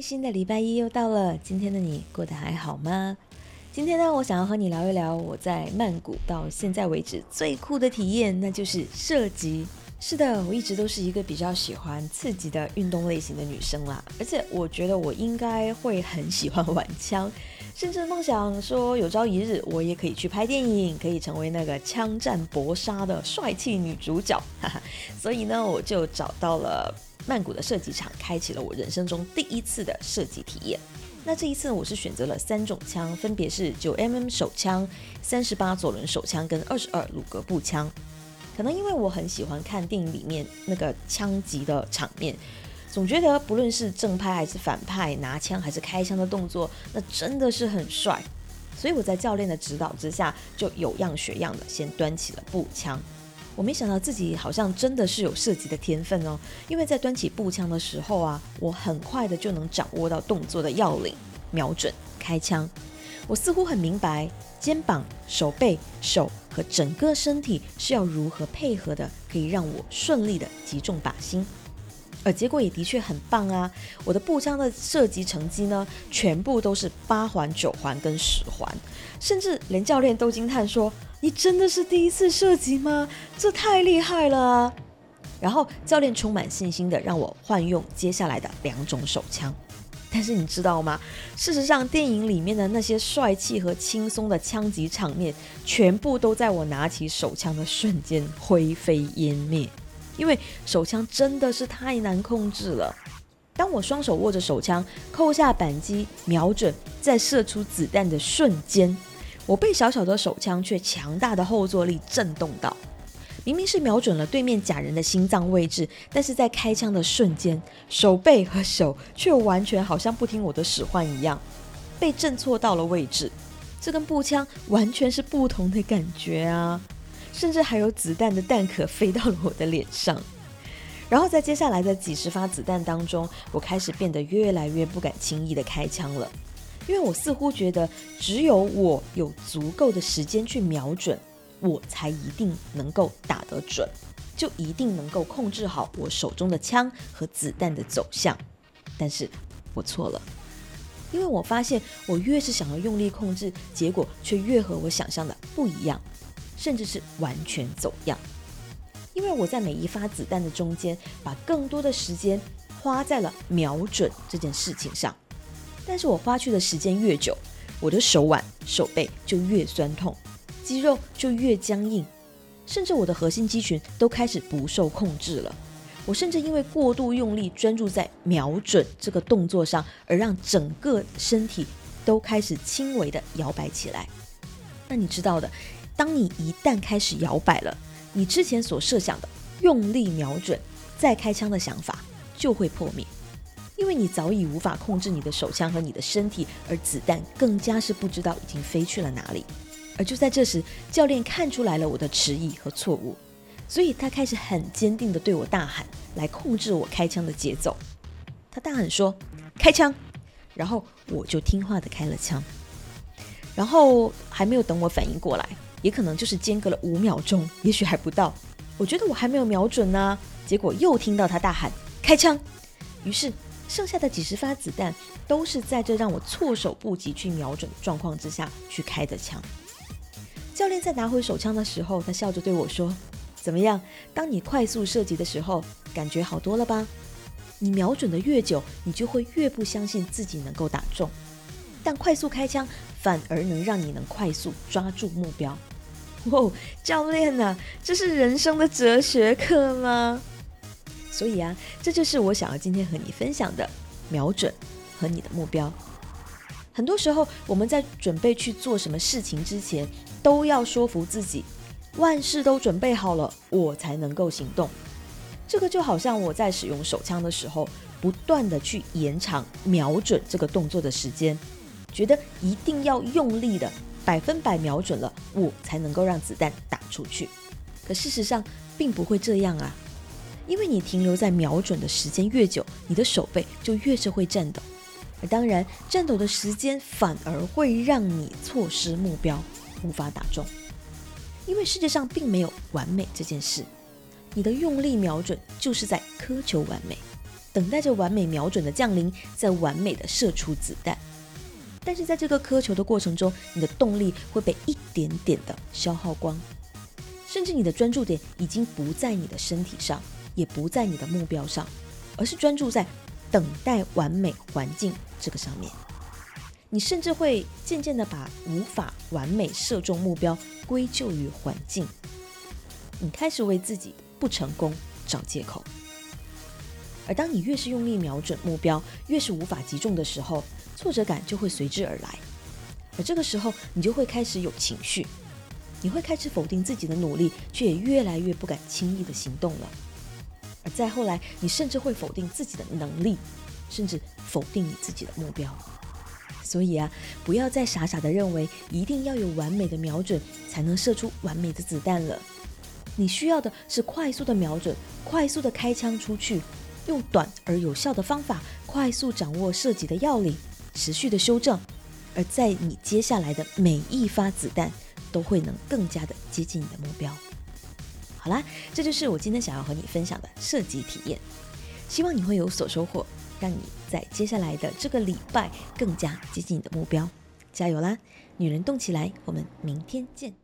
新的礼拜一又到了，今天的你过得还好吗？今天呢，我想要和你聊一聊我在曼谷到现在为止最酷的体验，那就是射击。是的，我一直都是一个比较喜欢刺激的运动类型的女生啦，而且我觉得我应该会很喜欢玩枪，甚至梦想说有朝一日我也可以去拍电影，可以成为那个枪战搏杀的帅气女主角。哈哈，所以呢，我就找到了。曼谷的射击场开启了我人生中第一次的射击体验。那这一次我是选择了三种枪，分别是九 mm 手枪、三十八左轮手枪跟二十二鲁格步枪。可能因为我很喜欢看电影里面那个枪击的场面，总觉得不论是正派还是反派拿枪还是开枪的动作，那真的是很帅。所以我在教练的指导之下，就有样学样的先端起了步枪。我没想到自己好像真的是有射击的天分哦，因为在端起步枪的时候啊，我很快的就能掌握到动作的要领，瞄准开枪。我似乎很明白肩膀、手背、手和整个身体是要如何配合的，可以让我顺利的击中靶心。而结果也的确很棒啊！我的步枪的射击成绩呢，全部都是八环、九环跟十环，甚至连教练都惊叹说。你真的是第一次射击吗？这太厉害了！然后教练充满信心的让我换用接下来的两种手枪，但是你知道吗？事实上，电影里面的那些帅气和轻松的枪击场面，全部都在我拿起手枪的瞬间灰飞烟灭，因为手枪真的是太难控制了。当我双手握着手枪，扣下扳机，瞄准，再射出子弹的瞬间。我被小小的手枪却强大的后坐力震动到，明明是瞄准了对面假人的心脏位置，但是在开枪的瞬间，手背和手却完全好像不听我的使唤一样，被震错到了位置。这跟步枪完全是不同的感觉啊！甚至还有子弹的弹壳飞到了我的脸上。然后在接下来的几十发子弹当中，我开始变得越来越不敢轻易的开枪了。因为我似乎觉得，只有我有足够的时间去瞄准，我才一定能够打得准，就一定能够控制好我手中的枪和子弹的走向。但是我错了，因为我发现我越是想要用力控制，结果却越和我想象的不一样，甚至是完全走样。因为我在每一发子弹的中间，把更多的时间花在了瞄准这件事情上。但是我花去的时间越久，我的手腕、手背就越酸痛，肌肉就越僵硬，甚至我的核心肌群都开始不受控制了。我甚至因为过度用力专注在瞄准这个动作上，而让整个身体都开始轻微的摇摆起来。那你知道的，当你一旦开始摇摆了，你之前所设想的用力瞄准再开枪的想法就会破灭。因为你早已无法控制你的手枪和你的身体，而子弹更加是不知道已经飞去了哪里。而就在这时，教练看出来了我的迟疑和错误，所以他开始很坚定地对我大喊，来控制我开枪的节奏。他大喊说：“开枪！”然后我就听话地开了枪。然后还没有等我反应过来，也可能就是间隔了五秒钟，也许还不到。我觉得我还没有瞄准呢，结果又听到他大喊：“开枪！”于是。剩下的几十发子弹都是在这让我措手不及去瞄准的状况之下去开的枪。教练在拿回手枪的时候，他笑着对我说：“怎么样？当你快速射击的时候，感觉好多了吧？你瞄准的越久，你就会越不相信自己能够打中。但快速开枪反而能让你能快速抓住目标。”哦，教练呐，这是人生的哲学课吗？所以啊，这就是我想要今天和你分享的瞄准和你的目标。很多时候，我们在准备去做什么事情之前，都要说服自己，万事都准备好了，我才能够行动。这个就好像我在使用手枪的时候，不断的去延长瞄准这个动作的时间，觉得一定要用力的百分百瞄准了，我才能够让子弹打出去。可事实上，并不会这样啊。因为你停留在瞄准的时间越久，你的手背就越是会颤抖，而当然，颤抖的时间反而会让你错失目标，无法打中。因为世界上并没有完美这件事，你的用力瞄准就是在苛求完美。等待着完美瞄准的降临，再完美的射出子弹。但是在这个苛求的过程中，你的动力会被一点点的消耗光，甚至你的专注点已经不在你的身体上，也不在你的目标上，而是专注在等待完美环境这个上面。你甚至会渐渐的把无法完美射中目标归咎于环境，你开始为自己不成功找借口。而当你越是用力瞄准目标，越是无法击中的时候，挫折感就会随之而来。而这个时候，你就会开始有情绪，你会开始否定自己的努力，却也越来越不敢轻易的行动了。而再后来，你甚至会否定自己的能力，甚至否定你自己的目标。所以啊，不要再傻傻的认为一定要有完美的瞄准才能射出完美的子弹了。你需要的是快速的瞄准，快速的开枪出去，用短而有效的方法，快速掌握射击的要领，持续的修正，而在你接下来的每一发子弹都会能更加的接近你的目标。好啦，这就是我今天想要和你分享的射击体验，希望你会有所收获。让你在接下来的这个礼拜更加接近你的目标，加油啦！女人动起来，我们明天见。